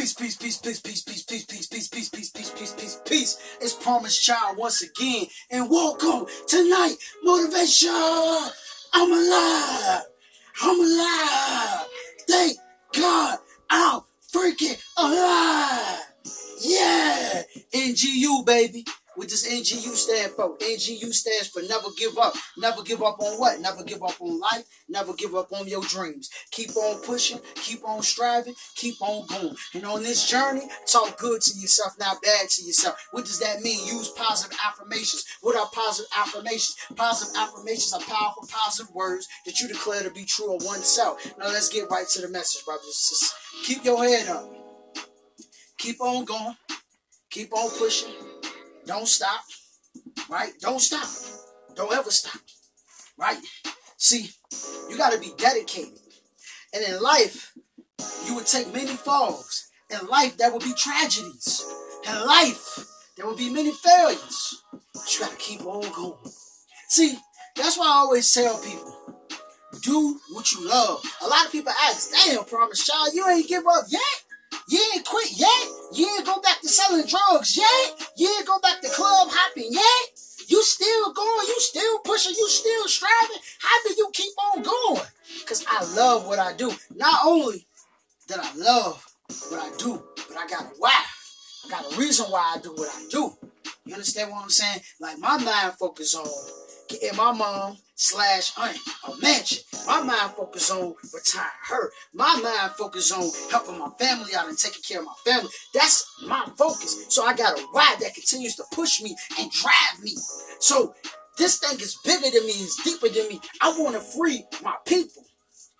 Peace, peace, peace, peace, peace, peace, peace, peace, peace, peace, peace, peace, peace, peace, peace. It's Promise Child once again. And welcome tonight, motivation. I'm alive. I'm alive. Thank God I'm freaking alive. Yeah. NGU, baby. What does NGU stand for? NGU stands for never give up. Never give up on what? Never give up on life. Never give up on your dreams. Keep on pushing. Keep on striving. Keep on going. And on this journey, talk good to yourself, not bad to yourself. What does that mean? Use positive affirmations. What are positive affirmations? Positive affirmations are powerful, positive words that you declare to be true of oneself. Now let's get right to the message, brothers and sisters. Keep your head up. Keep on going. Keep on pushing. Don't stop. Right? Don't stop. Don't ever stop. Right? See, you got to be dedicated. And in life, you would take many falls. In life, there will be tragedies. In life, there will be many failures. But you got to keep on going. See, that's why I always tell people do what you love. A lot of people ask, damn, promise child, you ain't give up yet? You ain't quit selling drugs yet? You ain't go back to club hopping yet? You still going, you still pushing, you still striving. How do you keep on going? Because I love what I do. Not only that I love what I do, but I got a why. I got a reason why I do what I do. You understand what I'm saying? Like my mind focus on getting my mom slash aunt a mansion. My mind focus on retiring her. My mind focus on helping my family out and taking care of my family. That's my focus. So I got a why that continues to push me and drive me. So this thing is bigger than me, it's deeper than me. I want to free my people,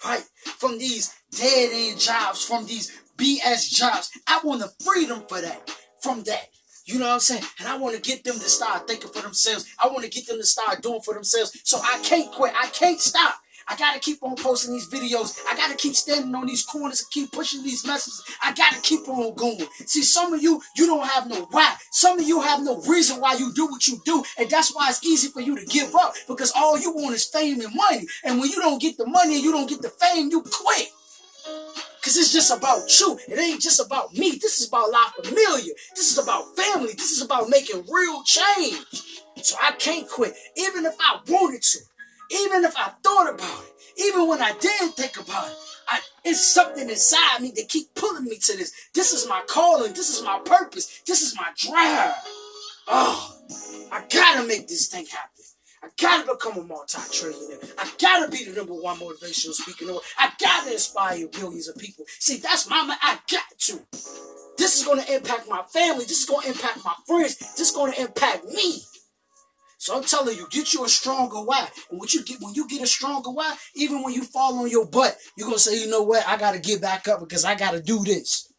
right? From these dead end jobs, from these BS jobs. I want to free them for that, from that. You know what I'm saying? And I want to get them to start thinking for themselves. I want to get them to start doing for themselves. So I can't quit. I can't stop. I gotta keep on posting these videos. I gotta keep standing on these corners and keep pushing these messages. I gotta keep on going. See, some of you, you don't have no why. Some of you have no reason why you do what you do. And that's why it's easy for you to give up because all you want is fame and money. And when you don't get the money and you don't get the fame, you quit. Because it's just about you. It ain't just about me. This is about La Familia. This is about family. This is about making real change. So I can't quit. Even if I wanted to. Even if I thought about it. Even when I didn't think about it. I, it's something inside me that keep pulling me to this. This is my calling. This is my purpose. This is my drive. Oh, I gotta make this thing happen. I gotta become a multi-trillionaire. I gotta be the number one motivational speaker. I gotta inspire billions of people. See, that's my I got to. This is gonna impact my family. This is gonna impact my friends. This is gonna impact me. So I'm telling you, get you a stronger why. And what you get when you get a stronger why, even when you fall on your butt, you're gonna say, you know what, I gotta get back up because I gotta do this.